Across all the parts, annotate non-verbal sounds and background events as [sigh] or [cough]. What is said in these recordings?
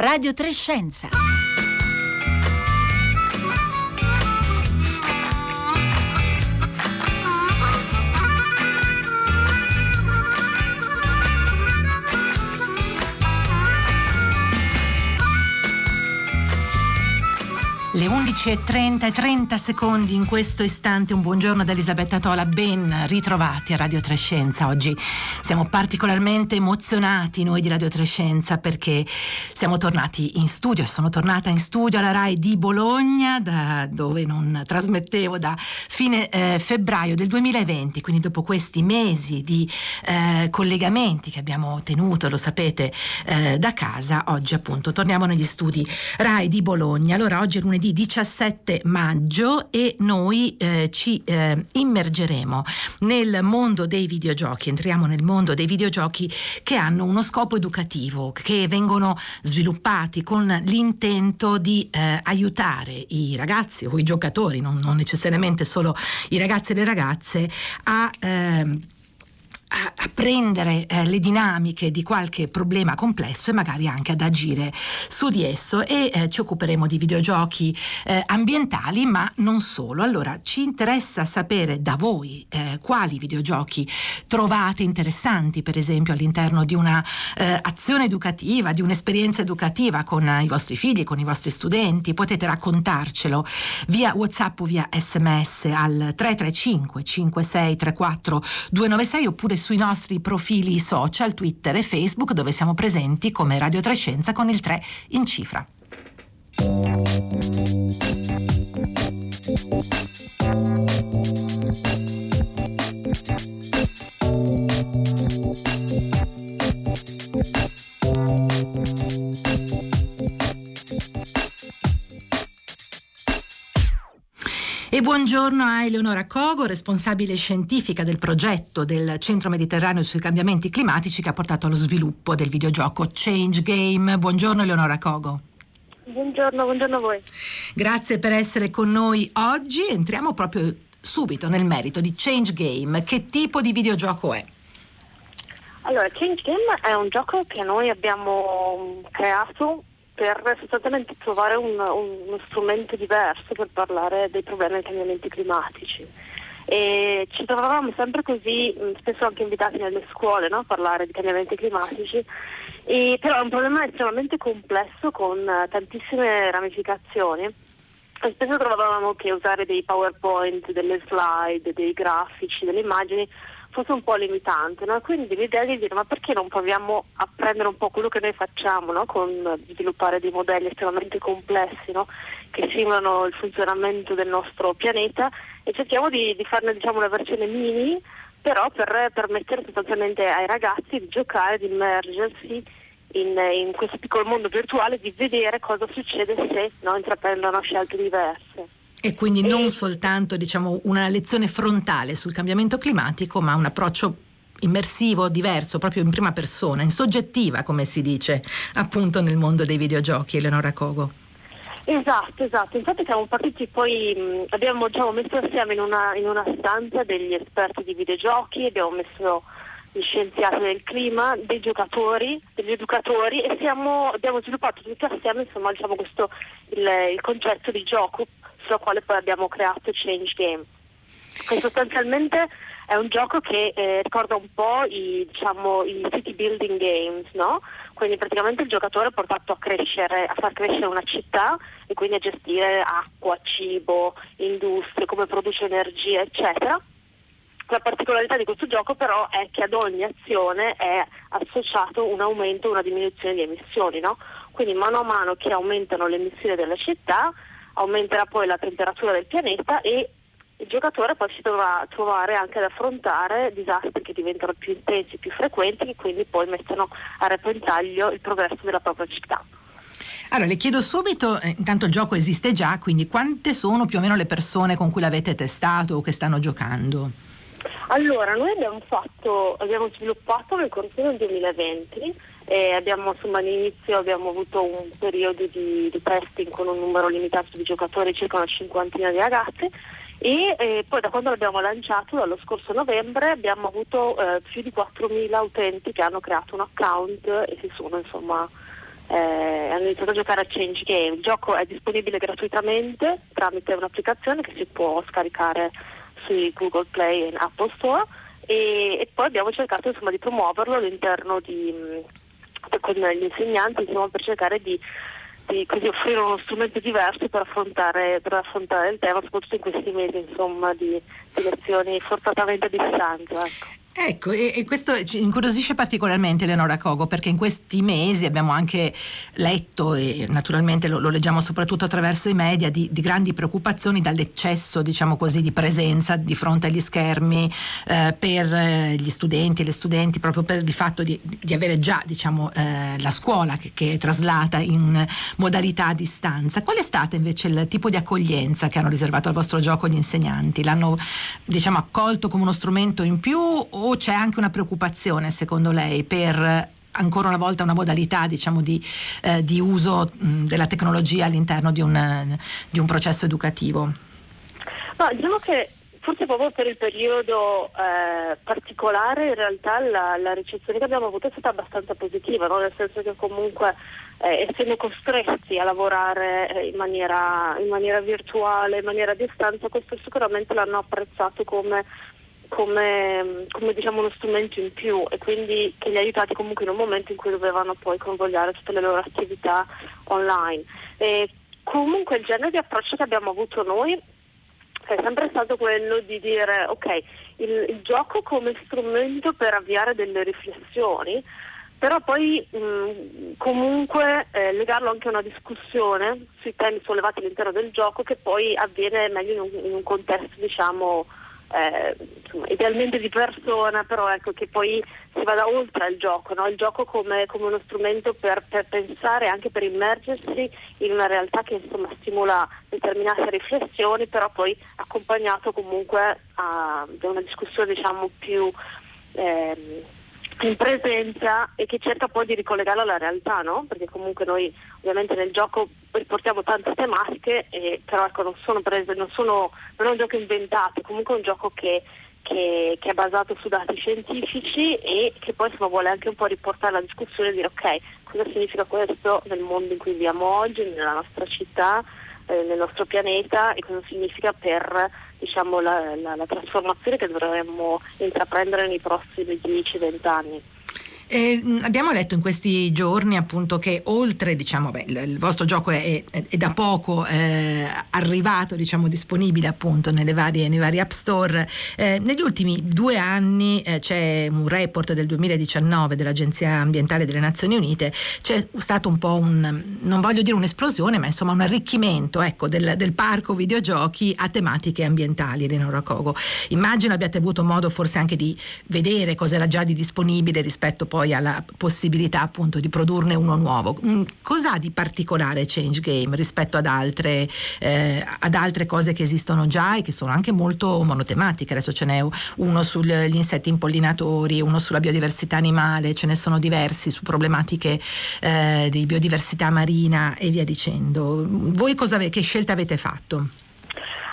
Radio Trescenza. Le 11.30 e 30 secondi in questo istante. Un buongiorno da Elisabetta Tola, ben ritrovati a Radio Trescenza. Oggi siamo particolarmente emozionati noi di Radio Trescenza perché siamo tornati in studio. Sono tornata in studio alla RAI di Bologna, da dove non trasmettevo da fine eh, febbraio del 2020. Quindi dopo questi mesi di eh, collegamenti che abbiamo tenuto, lo sapete, eh, da casa, oggi appunto torniamo negli studi RAI di Bologna. Allora oggi è lunedì lunedì 17 maggio e noi eh, ci eh, immergeremo nel mondo dei videogiochi, entriamo nel mondo dei videogiochi che hanno uno scopo educativo, che vengono sviluppati con l'intento di eh, aiutare i ragazzi o i giocatori, non, non, necessariamente solo i ragazzi e le ragazze, a ehm, a, a prendere eh, le dinamiche di qualche problema complesso e magari anche ad agire su di esso e eh, ci occuperemo di videogiochi eh, ambientali ma non solo. Allora ci interessa sapere da voi eh, quali videogiochi trovate interessanti per esempio all'interno di una eh, azione educativa, di un'esperienza educativa con i vostri figli, con i vostri studenti. Potete raccontarcelo via Whatsapp o via sms al 335 5634 296 oppure sui nostri profili social, Twitter e Facebook dove siamo presenti come Radio Trescenza con il 3 in cifra. Buongiorno a Eleonora Cogo, responsabile scientifica del progetto del Centro Mediterraneo sui cambiamenti climatici che ha portato allo sviluppo del videogioco Change Game. Buongiorno Eleonora Cogo. Buongiorno, buongiorno a voi. Grazie per essere con noi oggi. Entriamo proprio subito nel merito di Change Game. Che tipo di videogioco è? Allora, Change Game è un gioco che noi abbiamo creato per sostanzialmente trovare un, un, uno strumento diverso per parlare dei problemi dei cambiamenti climatici. E ci trovavamo sempre così, spesso anche invitati nelle scuole no? a parlare di cambiamenti climatici, e, però è un problema estremamente complesso con tantissime ramificazioni. E spesso trovavamo che usare dei PowerPoint, delle slide, dei grafici, delle immagini fosse un po' limitante, no? quindi l'idea di dire ma perché non proviamo a prendere un po' quello che noi facciamo no? con sviluppare dei modelli estremamente complessi no? che simulano il funzionamento del nostro pianeta e cerchiamo di, di farne diciamo, una versione mini però per permettere sostanzialmente ai ragazzi di giocare, di immergersi in, in questo piccolo mondo virtuale, di vedere cosa succede se intraprendono scelte diverse. E quindi non soltanto diciamo, una lezione frontale sul cambiamento climatico, ma un approccio immersivo, diverso, proprio in prima persona, in soggettiva, come si dice appunto nel mondo dei videogiochi, Eleonora Cogo. Esatto, esatto. Infatti siamo partiti poi, mh, abbiamo diciamo, messo assieme in una, in una, stanza degli esperti di videogiochi, abbiamo messo gli scienziati del clima, dei giocatori, degli educatori e siamo, abbiamo sviluppato tutti assieme insomma, diciamo, questo, il, il concetto di gioco sulla quale poi abbiamo creato Change Game. Che sostanzialmente è un gioco che eh, ricorda un po' i, diciamo, i, city building games, no? Quindi praticamente il giocatore è portato a crescere, a far crescere una città e quindi a gestire acqua, cibo, industrie, come produce energia, eccetera. La particolarità di questo gioco però è che ad ogni azione è associato un aumento o una diminuzione di emissioni, no? Quindi mano a mano che aumentano le emissioni della città, aumenterà poi la temperatura del pianeta e il giocatore poi si dovrà trovare anche ad affrontare disastri che diventano più intensi, più frequenti e quindi poi mettono a repentaglio il progresso della propria città. Allora, le chiedo subito, eh, intanto il gioco esiste già, quindi quante sono più o meno le persone con cui l'avete testato o che stanno giocando? Allora, noi abbiamo fatto, abbiamo sviluppato nel corso del 2020 e abbiamo, insomma, all'inizio abbiamo avuto un periodo di, di, testing con un numero limitato di giocatori, circa una cinquantina di ragazze e eh, poi da quando l'abbiamo lanciato, dallo scorso novembre, abbiamo avuto eh, più di 4.000 utenti che hanno creato un account e si sono insomma eh, hanno iniziato a giocare a Change Game. Il gioco è disponibile gratuitamente tramite un'applicazione che si può scaricare sui Google Play e Apple Store e, e poi abbiamo cercato insomma, di promuoverlo all'interno di, con gli insegnanti insomma, per cercare di di offrire uno strumento diverso per affrontare, per affrontare il tema, soprattutto in questi mesi insomma, di, di lezioni forzatamente a distanza. Ecco. Ecco, e, e, questo ci incuriosisce particolarmente Eleonora Cogo perché in questi mesi abbiamo anche letto e naturalmente lo, lo leggiamo soprattutto attraverso i media di, di, grandi preoccupazioni dall'eccesso, diciamo così, di presenza di fronte agli schermi eh, per eh, gli studenti e le studenti, proprio per il fatto di, di avere già, diciamo, eh, la scuola che, che, è traslata in modalità a distanza. Qual è stato invece il tipo di accoglienza che hanno riservato al vostro gioco gli insegnanti? L'hanno, diciamo, accolto come uno strumento in più o c'è anche una preoccupazione secondo lei per ancora una volta una modalità diciamo, di, eh, di, uso mh, della tecnologia all'interno di un, di un processo educativo? No, diciamo che forse proprio per il periodo eh, particolare in realtà la, la, ricezione che abbiamo avuto è stata abbastanza positiva, no? nel senso che comunque eh, essendo costretti a lavorare eh, in maniera, in maniera virtuale, in maniera a distanza, questo sicuramente l'hanno apprezzato come come, come diciamo, uno strumento in più e quindi che li ha aiutati comunque in un momento in cui dovevano poi convogliare tutte le loro attività online. E comunque il genere di approccio che abbiamo avuto noi è sempre stato quello di dire ok, il, il gioco come strumento per avviare delle riflessioni, però poi mh, comunque eh, legarlo anche a una discussione sui temi sollevati all'interno del gioco che poi avviene meglio in un, in un contesto diciamo eh, insomma, idealmente di persona, però ecco che poi si vada oltre al gioco, no? il gioco come, come uno strumento per, per, pensare, anche per immergersi in una realtà che insomma, stimola determinate riflessioni, però poi accompagnato comunque a, da una discussione diciamo più... Ehm, in presenza e che cerca poi di ricollegarlo alla realtà, no? Perché comunque noi ovviamente nel gioco riportiamo tante tematiche, e, però ecco, non sono prese, non, sono, non è un gioco inventato, è comunque un gioco che, che, che, è basato su dati scientifici e che poi insomma, vuole anche un po' riportare la discussione e dire ok, cosa significa questo nel mondo in cui viviamo oggi, nella nostra città, eh, nel nostro pianeta e cosa significa per diciamo, la, la, la trasformazione che dovremmo intraprendere nei prossimi 10-20 anni. Eh, abbiamo letto in questi giorni appunto che oltre, diciamo, beh, il, vostro gioco è, è, è da poco eh, arrivato, diciamo, disponibile appunto varie, nei vari app store. Eh, negli ultimi due anni eh, c'è un report del 2019 dell'Agenzia Ambientale delle Nazioni Unite, c'è stato un po' un, non voglio dire un'esplosione, ma insomma un arricchimento ecco, del, del parco videogiochi a tematiche ambientali, Eleonora Cogo. Immagino abbiate avuto modo forse anche di vedere cosa era già di disponibile rispetto poi poi alla possibilità appunto di produrne uno nuovo. Mm, cos'ha di particolare Change Game rispetto ad altre, eh, ad altre cose che esistono già e che sono anche molto monotematiche? Adesso ce n'è uno sugli insetti impollinatori, uno sulla biodiversità animale, ce ne sono diversi su problematiche eh, di biodiversità marina e via dicendo. Voi cosa, che scelta avete fatto?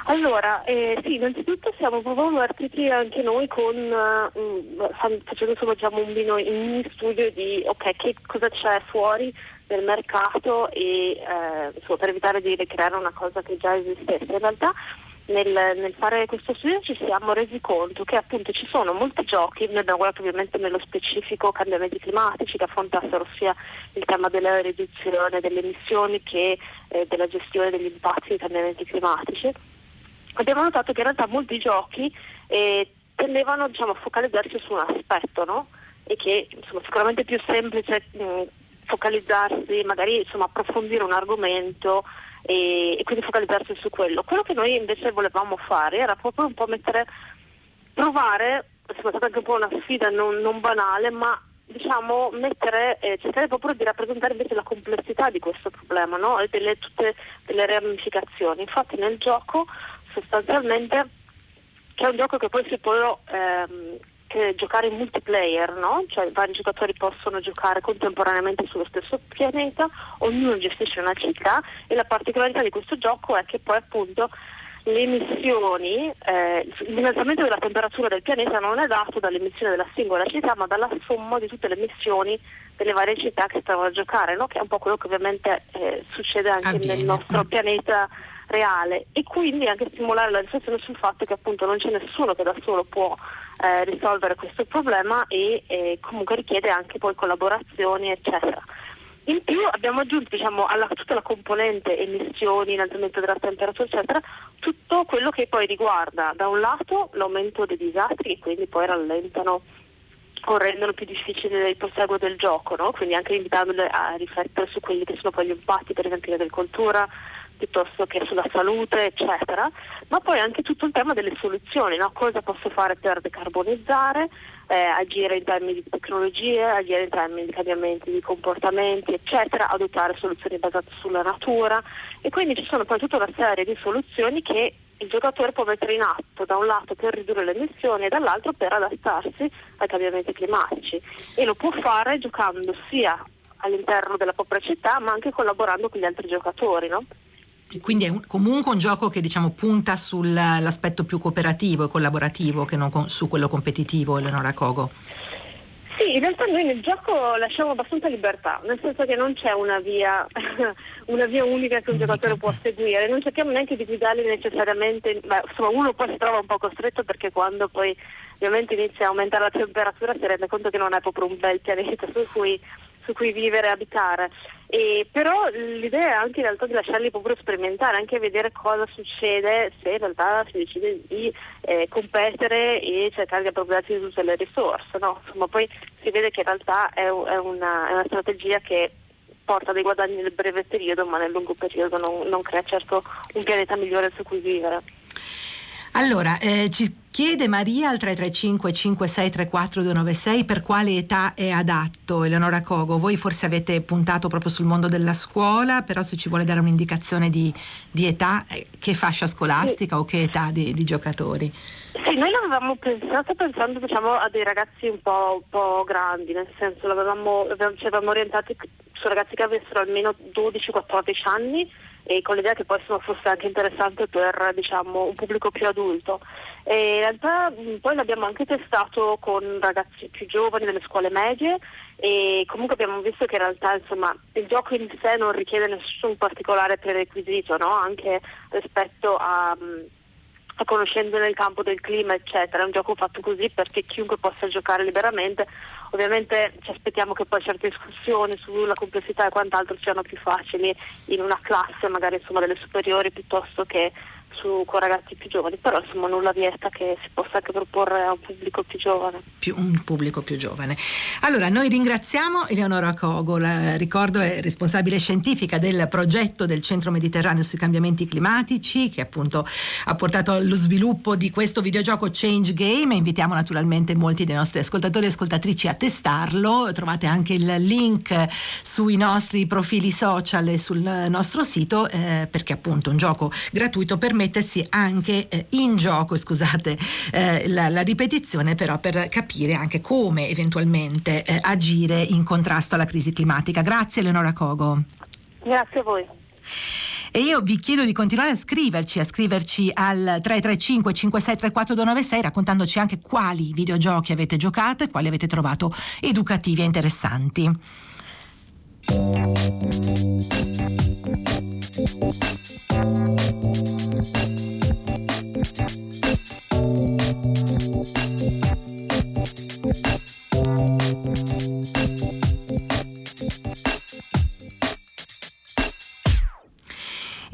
Allora, eh, sì, innanzitutto siamo proprio partiti anche noi con, uh, facendo insomma, diciamo, un vino in studio di ok, che cosa c'è fuori del mercato e eh, insomma, per evitare di ricreare una cosa che già esistesse. In realtà nel, nel, fare questo studio ci siamo resi conto che appunto ci sono molti giochi, noi abbiamo guardato ovviamente nello specifico cambiamenti climatici che affrontassero sia il tema della riduzione delle emissioni che eh, della gestione degli impatti dei cambiamenti climatici abbiamo notato che in realtà molti giochi eh, tendevano diciamo, a focalizzarsi su un aspetto, no? E che insomma, sicuramente è più semplice mh, focalizzarsi, magari insomma, approfondire un argomento e, e, quindi focalizzarsi su quello. Quello che noi invece volevamo fare era proprio un po' mettere, provare, è stata anche un po' una sfida non, non banale, ma diciamo mettere, eh, cercare proprio di rappresentare invece la complessità di questo problema no? e delle, tutte delle ramificazioni. Infatti nel gioco sostanzialmente che è un gioco che poi si può ehm, giocare in multiplayer, no? cioè vari giocatori possono giocare contemporaneamente sullo stesso pianeta, ognuno gestisce una città e la particolarità di questo gioco è che poi appunto le emissioni, eh, l'innalzamento della temperatura del pianeta non è dato dall'emissione della singola città, ma dalla somma di tutte le emissioni delle varie città che stanno a giocare, no? che è un po' quello che ovviamente eh, succede anche Avviene. nel nostro pianeta reale e quindi anche stimolare la riflessione sul fatto che appunto non c'è nessuno che da solo può eh, risolvere questo problema e eh, comunque richiede anche poi collaborazioni eccetera. In più abbiamo aggiunto diciamo, alla, tutta la componente emissioni, innalzamento della temperatura, eccetera, tutto quello che poi riguarda da un lato l'aumento dei disastri che quindi poi rallentano o rendono più difficile il proseguo del gioco, no? quindi anche invitandole a riflettere su quelli che sono poi gli impatti, per esempio l'agricoltura, piuttosto che sulla salute, eccetera, ma poi anche tutto il tema delle soluzioni, no? cosa posso fare per decarbonizzare, eh, agire in termini di tecnologie, agire in termini di cambiamenti di comportamenti, eccetera, adottare soluzioni basate sulla natura e quindi ci sono poi tutta una serie di soluzioni che il giocatore può mettere in atto da un lato per ridurre le emissioni e dall'altro per adattarsi ai cambiamenti climatici e lo può fare giocando sia all'interno della propria città ma anche collaborando con gli altri giocatori. No? Quindi è un, comunque un gioco che diciamo, punta sull'aspetto più cooperativo e collaborativo che non con, su quello competitivo, Eleonora Cogo. Sì, in realtà noi nel gioco lasciamo abbastanza libertà, nel senso che non c'è una via, [laughs] una via unica che un giocatore può seguire, non cerchiamo neanche di guidarli necessariamente, beh, insomma uno poi si trova un po' costretto perché quando poi ovviamente inizia a aumentare la temperatura si rende conto che non è proprio un bel pianeta su cui, su cui vivere e abitare. E però l'idea è anche in realtà di lasciarli proprio sperimentare, anche vedere cosa succede se in realtà si decide di eh, competere e cercare di appropriarsi di tutte le risorse. No? Insomma, poi si vede che in realtà è, è, una, è, una, strategia che porta dei guadagni nel breve periodo, ma nel lungo periodo non, non crea certo un pianeta migliore su cui vivere. Allora, eh, ci chiede Maria al 335 5634 296 per quale età è adatto Eleonora Cogo. Voi forse avete puntato proprio sul mondo della scuola, però se ci vuole dare un'indicazione di, di età, eh, che fascia scolastica sì. o che età di, di giocatori? Sì, noi l'avevamo pensato pensando diciamo, a dei ragazzi un po', un po grandi, nel senso l'avevamo, ci avevamo orientati su ragazzi che avessero almeno 12-14 anni e con l'idea che poi fosse anche interessante per diciamo, un pubblico più adulto. E in realtà poi l'abbiamo anche testato con ragazzi più giovani delle scuole medie e comunque abbiamo visto che in realtà insomma, il gioco in sé non richiede nessun particolare prerequisito, no? anche rispetto a a conoscenze nel campo del clima, eccetera. È un gioco fatto così perché chiunque possa giocare liberamente. Ovviamente ci aspettiamo che poi certe discussioni sulla complessità e quant'altro siano più facili in una classe, magari insomma delle superiori piuttosto che su, con ragazzi più giovani, però insomma nulla vieta che si possa anche proporre a un pubblico più giovane. Più, un pubblico più giovane. Allora, noi ringraziamo Eleonora Cogo, la, ricordo è responsabile scientifica del progetto del Centro Mediterraneo sui cambiamenti climatici, che appunto ha portato allo sviluppo di questo videogioco Change Game. Invitiamo naturalmente molti dei nostri ascoltatori e ascoltatrici a testarlo. Trovate anche il link sui nostri profili social e sul nostro sito, eh, perché appunto un gioco gratuito permette mettersi anche eh, in gioco, scusate eh, la, la, ripetizione, però per capire anche come eventualmente eh, agire in contrasto alla crisi climatica. Grazie Eleonora Cogo. Grazie a voi. E io vi chiedo di continuare a scriverci, a scriverci al 335 5634 296 raccontandoci anche quali videogiochi avete giocato e quali avete trovato educativi e interessanti.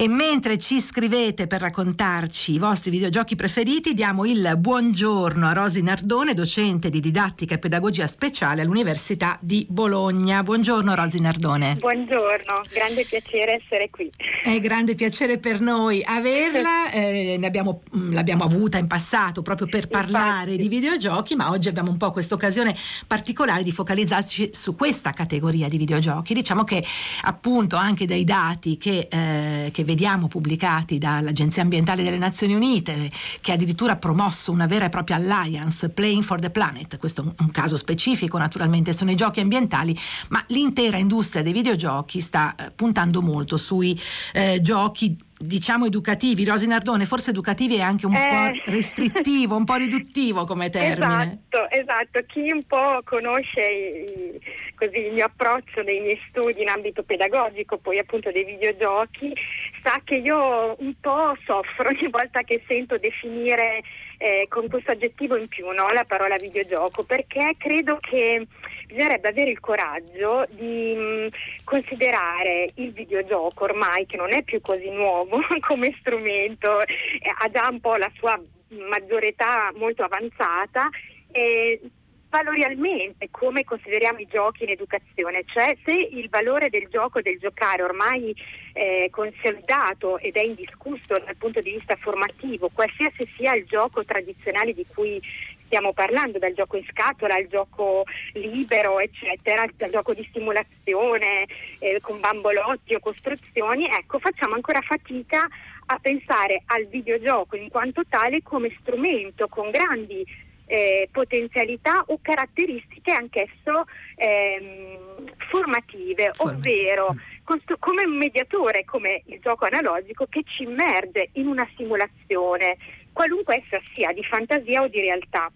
E mentre ci scrivete per raccontarci i vostri videogiochi preferiti, diamo il buongiorno a Rosi Nardone, docente di didattica e pedagogia speciale all'Università di Bologna. Buongiorno Rosi Nardone. Buongiorno, grande piacere essere qui. È grande piacere per noi averla, [laughs] eh, abbiamo, mm, l'abbiamo avuta in passato proprio per parlare Infatti. di videogiochi, ma oggi abbiamo un po' questa occasione particolare di focalizzarci su questa categoria di videogiochi. Diciamo che appunto anche dai dati che, eh, che vediamo pubblicati dall'Agenzia Ambientale delle Nazioni Unite, che addirittura ha promosso una vera e propria alliance, Playing for the Planet, questo è un caso specifico naturalmente, sono i giochi ambientali, ma l'intera industria dei videogiochi sta eh, puntando molto sui eh, giochi diciamo educativi, Rosi Nardone, forse educativi è anche un eh. po' restrittivo, un po' riduttivo come termine. Esatto, esatto. Chi un po' conosce i, così, il mio approccio dei miei studi in ambito pedagogico, poi appunto dei videogiochi, sa che io un po' soffro ogni volta che sento definire eh, con questo aggettivo in più no? la parola videogioco, perché credo che bisognerebbe avere il coraggio di mh, mm, considerare il videogioco ormai, che non è più così nuovo [laughs] come strumento, eh, ha già un po' la sua maggiore età molto avanzata. Eh, valorialmente come consideriamo i giochi in educazione, cioè se il valore del gioco, del giocare ormai è consolidato ed è indiscusso dal punto di vista formativo, qualsiasi sia il gioco tradizionale di cui stiamo parlando, dal gioco in scatola al gioco libero, eccetera, dal gioco di stimolazione eh, con bambolotti o costruzioni, ecco, facciamo ancora fatica a pensare al videogioco in quanto tale come strumento con grandi eh, potenzialità o caratteristiche anch'esso ehm, formative, ovvero costru- come un mediatore, come il gioco analogico, che ci immerge in una simulazione, qualunque essa sia, di fantasia o di realtà.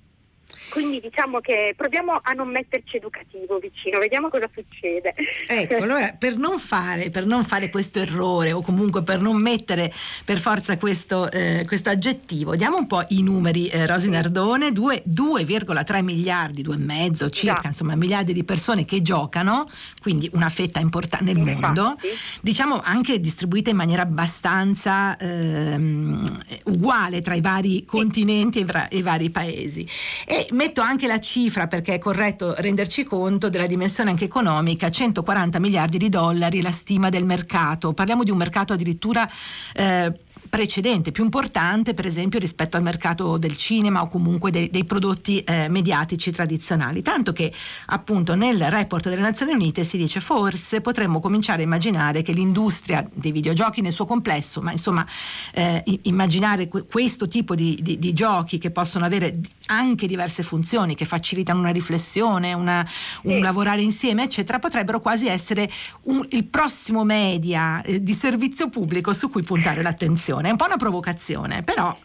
Quindi diciamo che proviamo a non metterci educativo vicino, vediamo cosa succede. Ecco, allora per non fare, per non fare questo errore o comunque per non mettere per forza questo, eh, questo aggettivo, diamo un po' i numeri, eh, Rosi Nardone, 2, 2,3 miliardi, 2,5 circa, Già. insomma miliardi di persone che giocano, quindi una fetta importante nel Infatti. mondo, diciamo anche distribuita in maniera abbastanza ehm, uguale tra i vari sì. continenti e i vari paesi. E metto anche la cifra perché è corretto renderci conto della dimensione anche economica, 140 miliardi di dollari la stima del mercato. Parliamo di un mercato addirittura eh, precedente, più importante per esempio rispetto al mercato del cinema o comunque dei, dei prodotti eh, mediatici tradizionali. Tanto che appunto nel report delle Nazioni Unite si dice forse potremmo cominciare a immaginare che l'industria dei videogiochi nel suo complesso, ma insomma eh, immaginare que- questo tipo di, di, di, giochi che possono avere anche diverse funzioni, che facilitano una riflessione, una, un sì. lavorare insieme, eccetera, potrebbero quasi essere un, il prossimo media eh, di servizio pubblico su cui puntare l'attenzione provocazione, è un po' una provocazione, però...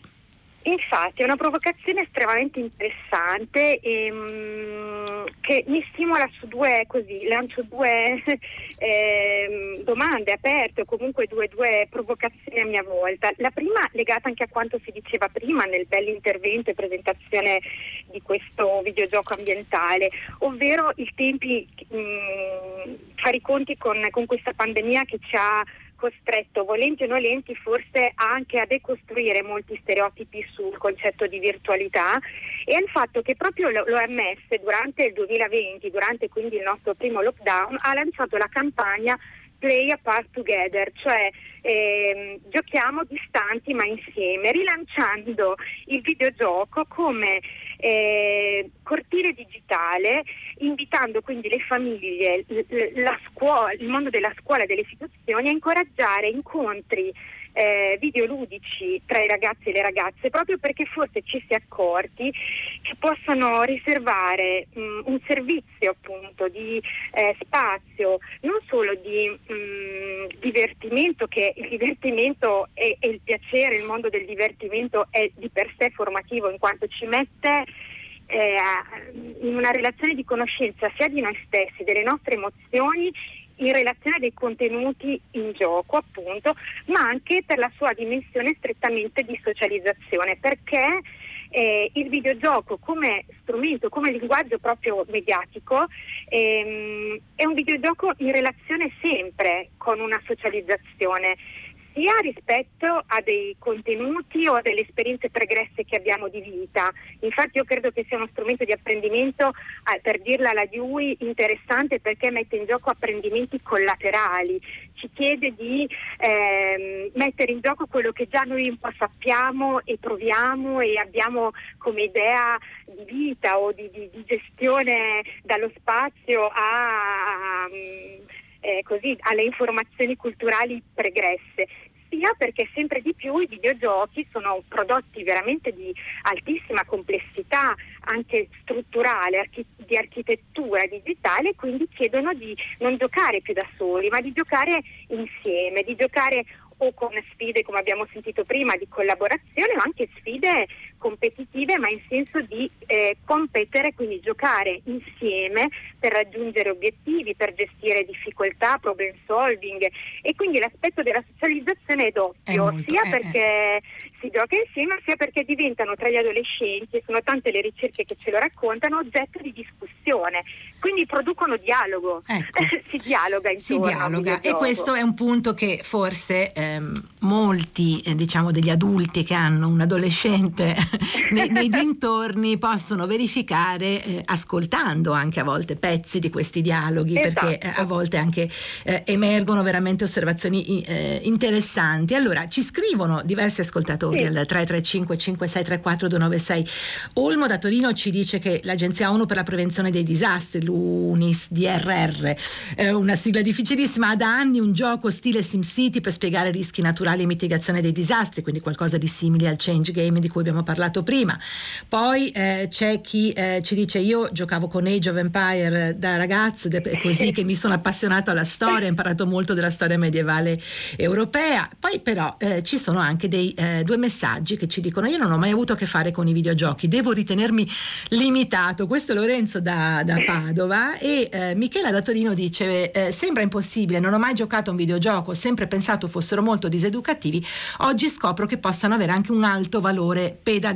Infatti è una provocazione estremamente interessante e, um, che mi stimola su due, così, lancio due [laughs] eh, domande aperte o comunque due, due, provocazioni a mia volta. La prima legata anche a quanto si diceva prima nel bell'intervento e presentazione di questo videogioco ambientale, ovvero i tempi, um, fare i conti con, con questa pandemia che ci ha costretto, volenti o nolenti, forse anche a decostruire molti stereotipi sul concetto di virtualità e al fatto che proprio l'OMS durante il 2020, durante quindi il nostro primo lockdown, ha lanciato la campagna Play Apart Together, cioè ehm, giochiamo distanti ma insieme, rilanciando il videogioco come eh, cortile digitale, invitando quindi le famiglie, la scuola, il mondo della scuola e delle istituzioni a incoraggiare incontri eh, videoludici tra i ragazzi e le ragazze proprio perché forse ci si è accorti che possono riservare mh, mm, un servizio appunto di eh, spazio non solo di mh, mm, divertimento che il divertimento e il piacere, il mondo del divertimento è di per sé formativo in quanto ci mette eh, in una relazione di conoscenza sia di noi stessi, delle nostre emozioni in relazione dei contenuti in gioco, appunto, ma anche per la sua dimensione strettamente di socializzazione, perché eh, il videogioco come strumento, come linguaggio proprio mediatico, ehm, è un videogioco in relazione sempre con una socializzazione sia rispetto a dei contenuti o a delle esperienze pregresse che abbiamo di vita. Infatti io credo che sia uno strumento di apprendimento, eh, per dirla alla Dewey, interessante perché mette in gioco apprendimenti collaterali, ci chiede di eh, mettere in gioco quello che già noi un po' sappiamo e proviamo e abbiamo come idea di vita o di, di, di gestione dallo spazio a... Um, eh, così, alle informazioni culturali pregresse sia perché sempre di più i videogiochi sono prodotti veramente di altissima complessità, anche strutturale, archi- di architettura digitale, quindi chiedono di non giocare più da soli, ma di giocare insieme, di giocare o con sfide, come abbiamo sentito prima, di collaborazione, ma anche sfide competitive, ma in senso di eh, competere, quindi giocare insieme per raggiungere obiettivi, per gestire difficoltà, problem solving e quindi l'aspetto della socializzazione è doppio, è molto, sia eh, perché eh. si gioca insieme, sia perché diventano tra gli adolescenti, e sono tante le ricerche che ce lo raccontano, oggetto di discussione, quindi producono dialogo, ecco. [laughs] si dialoga intorno. Si dialoga e questo è un punto che forse ehm, molti eh, diciamo degli adulti che hanno un adolescente [laughs] nei, nei, dintorni possono verificare eh, ascoltando anche a volte pezzi di questi dialoghi esatto. perché eh, a volte anche eh, emergono veramente osservazioni eh, interessanti. Allora ci scrivono diversi ascoltatori sì. al 335 5634 296. Olmo da Torino ci dice che l'Agenzia ONU per la prevenzione dei disastri, l'UNIS DRR, è una sigla difficilissima, ha da anni un gioco stile SimCity per spiegare rischi naturali e mitigazione dei disastri, quindi qualcosa di simile al Change Game di cui abbiamo parlato prima. Poi eh, c'è chi eh, ci dice io giocavo con Age of Empire da ragazzo ed è così che mi sono appassionato alla storia, ho imparato molto della storia medievale europea. Poi però eh, ci sono anche dei eh, due messaggi che ci dicono io non ho mai avuto a che fare con i videogiochi, devo ritenermi limitato. Questo è Lorenzo da, da Padova e eh, Michela da Torino dice eh, sembra impossibile, non ho mai giocato a un videogioco, ho sempre pensato fossero molto diseducativi, oggi scopro che possano avere anche un alto valore pedagogico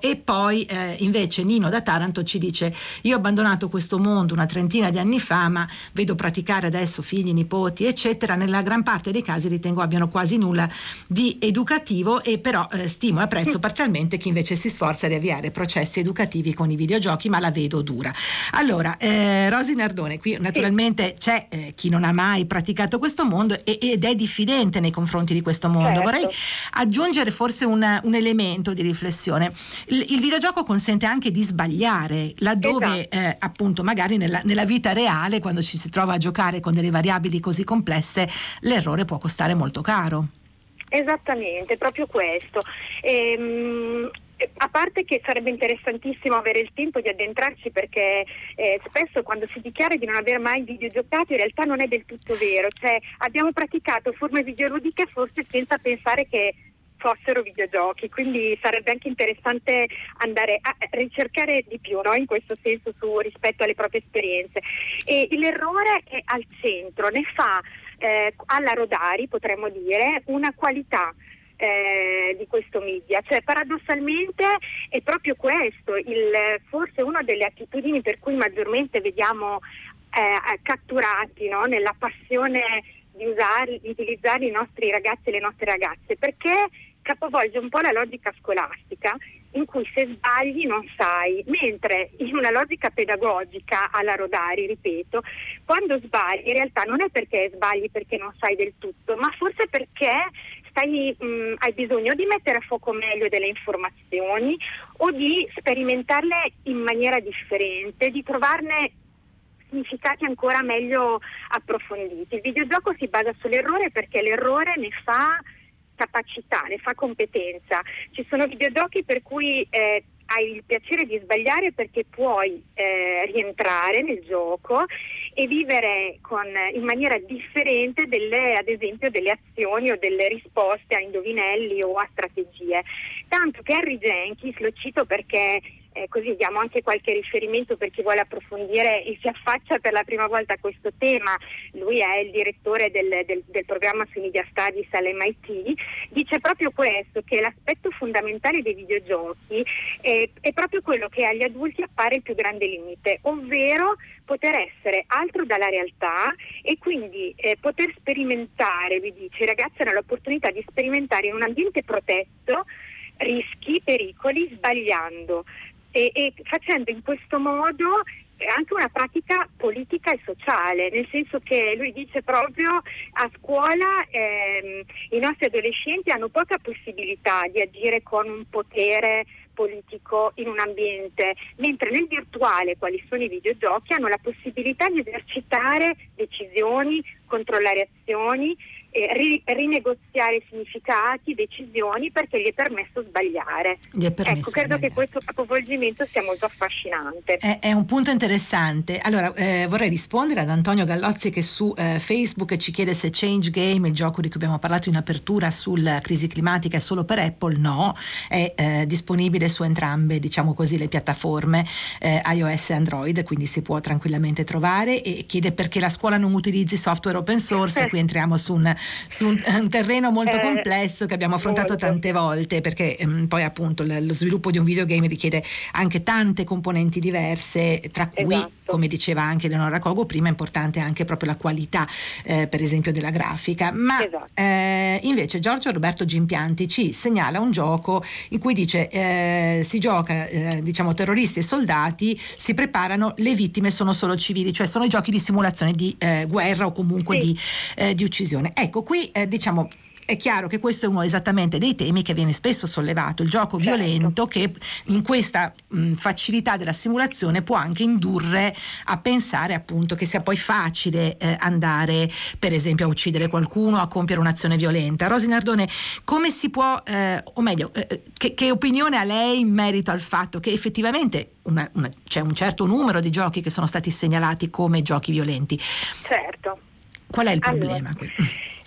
e poi eh, invece Nino da Taranto ci dice io ho abbandonato questo mondo una trentina di anni fa ma vedo praticare adesso figli, nipoti eccetera, nella gran parte dei casi ritengo abbiano quasi nulla di educativo e però eh, stimo e apprezzo parzialmente chi invece si sforza di avviare processi educativi con i videogiochi ma la vedo dura. Allora, eh, Rosi Nardone, qui naturalmente c'è eh, chi non ha mai praticato questo mondo e, ed è diffidente nei confronti di questo mondo. Certo. Vorrei aggiungere forse un, un elemento di riflessione. Il, il, videogioco consente anche di sbagliare, laddove esatto. eh, appunto magari nella, nella, vita reale, quando ci si trova a giocare con delle variabili così complesse, l'errore può costare molto caro. Esattamente, proprio questo. Ehm, a parte che sarebbe interessantissimo avere il tempo di addentrarci perché eh, spesso quando si dichiara di non aver mai videogiocato in realtà non è del tutto vero, cioè abbiamo praticato forme videoludiche forse senza pensare che fossero videogiochi, quindi sarebbe anche interessante andare a ricercare di più no? in questo senso su, rispetto alle proprie esperienze. E l'errore è al centro, ne fa eh, alla Rodari, potremmo dire, una qualità. Eh, di questo media, cioè paradossalmente è proprio questo, il, forse una delle attitudini per cui maggiormente vediamo eh, catturati no? nella passione di, usare, di utilizzare i nostri ragazzi e le nostre ragazze, perché capovolge un po' la logica scolastica in cui se sbagli non sai, mentre in una logica pedagogica alla Rodari, ripeto, quando sbagli in realtà non è perché sbagli perché non sai del tutto, ma forse perché stai, mh, hai bisogno di mettere a fuoco meglio delle informazioni o di sperimentarle in maniera differente, di trovarne significati ancora meglio approfonditi. Il videogioco si basa sull'errore perché l'errore ne fa capacità, ne fa competenza. Ci sono videogiochi per cui eh, hai il piacere di sbagliare perché puoi eh, rientrare nel gioco e vivere con, in maniera differente delle, ad esempio delle azioni o delle risposte a indovinelli o a strategie. Tanto che Harry Jenkins, lo cito perché eh, così diamo anche qualche riferimento per chi vuole approfondire e si affaccia per la prima volta a questo tema, lui è il direttore del, del, del programma sui media studies all'MIT, dice proprio questo, che l'aspetto fondamentale dei videogiochi è, è proprio quello che agli adulti appare il più grande limite, ovvero poter essere altro dalla realtà e quindi eh, poter sperimentare, vi dice, i ragazzi hanno l'opportunità di sperimentare in un ambiente protetto rischi, pericoli, sbagliando e, e facendo in questo modo anche una pratica politica e sociale, nel senso che lui dice proprio a scuola ehm, i nostri adolescenti hanno poca possibilità di agire con un potere politico in un ambiente, mentre nel virtuale, quali sono i videogiochi, hanno la possibilità di esercitare decisioni, controllare azioni eh, ri- rinegoziare significati, decisioni perché gli è permesso sbagliare. Gli è permesso ecco, credo sbagliare. che questo capovolgimento sia molto affascinante. È, è un punto interessante. Allora, eh, vorrei rispondere ad Antonio Gallozzi che su eh, Facebook ci chiede se Change Game, il gioco di cui abbiamo parlato in apertura sulla crisi climatica, è solo per Apple. No, è eh, disponibile su entrambe, diciamo così, le piattaforme eh, iOS e Android, quindi si può tranquillamente trovare e chiede perché la scuola non utilizzi software open source. Qui entriamo su un, su un, un terreno molto Eh, complesso che abbiamo affrontato molto. tante volte perché ehm, poi appunto lo sviluppo di un videogame richiede anche tante componenti diverse, tra cui, Esatto. Come diceva anche Leonora Cogo, prima è importante anche proprio la qualità, eh, per esempio, della grafica. Ma Esatto. eh, invece Giorgio Roberto Gimpianti ci segnala un gioco in cui dice eh, si gioca, eh, diciamo, terroristi e soldati, si preparano, le vittime sono solo civili, cioè sono i giochi di simulazione di eh, guerra o comunque Sì. di, eh, di uccisione. Ecco, qui diciamo è chiaro che questo è uno esattamente dei temi che viene spesso sollevato, il gioco Certo. violento che in questa mh, facilità della simulazione può anche indurre a pensare appunto che sia poi facile eh, andare per esempio a uccidere qualcuno, a compiere un'azione violenta. Rosi Nardone, come si può, eh, o meglio, eh, che, che opinione ha lei in merito al fatto che effettivamente una- una- c'è un certo numero di giochi che sono stati segnalati come giochi violenti? Certo. Qual è il problema?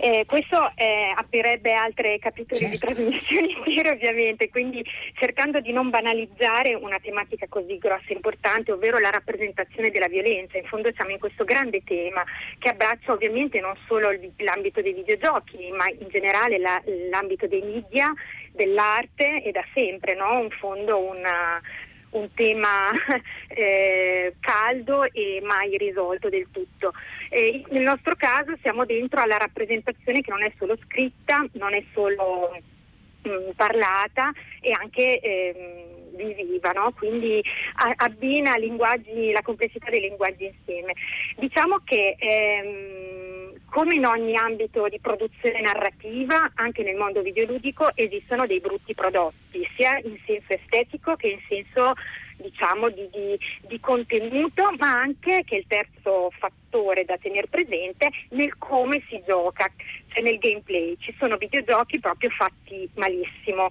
Eh, questo eh, aprirebbe altri capitoli di Certo. trasmissioni [laughs] intere ovviamente, quindi cercando di non banalizzare una tematica così grossa e importante, ovvero la rappresentazione della violenza. In fondo siamo in questo grande tema che abbraccia ovviamente non solo l'ambito dei videogiochi, ma in generale la- l'ambito dei media, dell'arte e da sempre, no? in fondo una- un tema [laughs] eh, caldo e mai risolto del tutto. Eh, nel nostro caso siamo dentro alla rappresentazione che non è solo scritta, non è solo mh, parlata e anche ehm, visiva, no? quindi a- abbina la complessità dei linguaggi insieme. Diciamo che ehm, come in ogni ambito di produzione narrativa, anche nel mondo videoludico esistono dei brutti prodotti, sia in senso estetico che in senso diciamo di, di- di contenuto, ma anche che è il terzo fattore da tenere presente nel come si gioca, cioè nel gameplay. Ci sono videogiochi proprio fatti malissimo.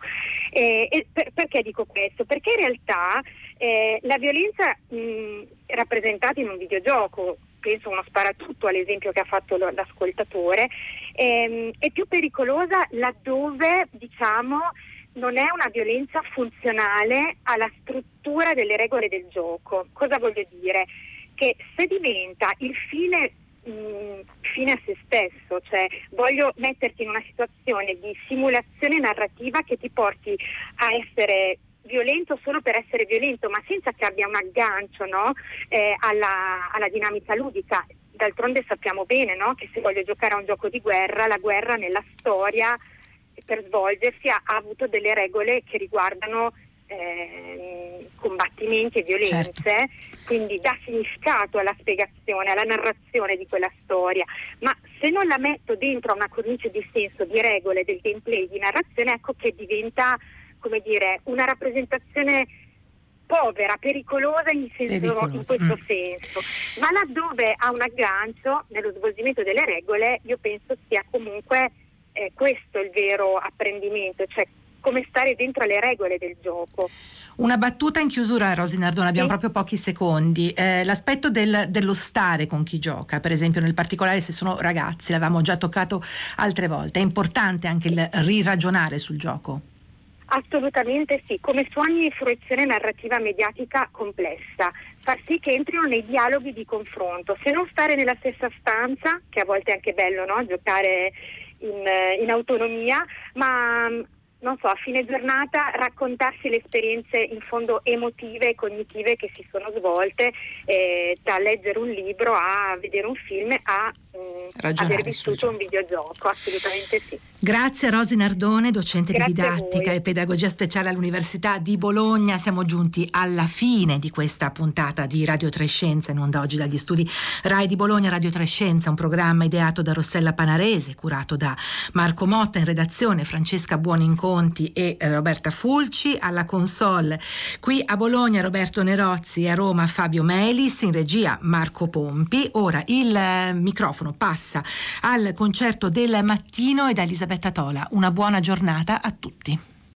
Eh, e per- perché dico questo? Perché in realtà eh, la violenza mh, rappresentata in un videogioco, penso uno sparatutto all'esempio che ha fatto l'ascoltatore, ehm, è più pericolosa laddove diciamo non è una violenza funzionale alla struttura delle regole del gioco. Cosa voglio dire? Che se diventa il fine mh, fine a se stesso, cioè voglio metterti in una situazione di simulazione narrativa che ti porti a essere violento solo per essere violento, ma senza che abbia un aggancio no? eh, alla, alla dinamica ludica. D'altronde sappiamo bene no? che se voglio giocare a un gioco di guerra, la guerra nella storia per svolgersi ha, ha avuto delle regole che riguardano ehm, combattimenti e violenze, Certo. quindi dà significato alla spiegazione, alla narrazione di quella storia, ma se non la metto dentro a una cornice di senso, di regole, del gameplay, di narrazione, ecco che diventa, come dire, una rappresentazione povera, pericolosa in, senso- in Pericolosa, questo mm. senso, ma laddove ha un aggancio nello svolgimento delle regole, io penso sia comunque eh, questo il vero apprendimento, cioè come stare dentro alle regole del gioco. Una battuta in chiusura, Rosi Nardone, abbiamo Sì. proprio pochi secondi. Eh, l'aspetto del- dello stare con chi gioca, per esempio nel particolare se sono ragazzi, l'avevamo già toccato altre volte, è importante anche il riragionare sul gioco. Assolutamente sì, come su ogni fruizione narrativa mediatica complessa, far sì che entrino nei dialoghi di confronto, se non stare nella stessa stanza, che a volte è anche bello no? giocare in, eh, in autonomia, ma mh, non so, a fine giornata raccontarsi le esperienze in fondo emotive e cognitive che si sono svolte eh, da leggere un libro a vedere un film a Ragionare aver vissuto un videogioco, assolutamente sì. Grazie Rosi Nardone, docente Grazie di didattica e pedagogia speciale all'Università di Bologna. Siamo giunti alla fine di questa puntata di Radio Trescenza in onda oggi dagli studi RAI di Bologna. Radio Trescenza, un programma ideato da Rossella Panarese, curato da Marco Motta in redazione, Francesca Buonincontro Conti e Roberta Fulci, alla console qui a Bologna Roberto Nerozzi e a Roma Fabio Melis, in regia Marco Pompi. Ora il eh, microfono passa al concerto del mattino e da Elisabetta Tola. Una buona giornata a tutti.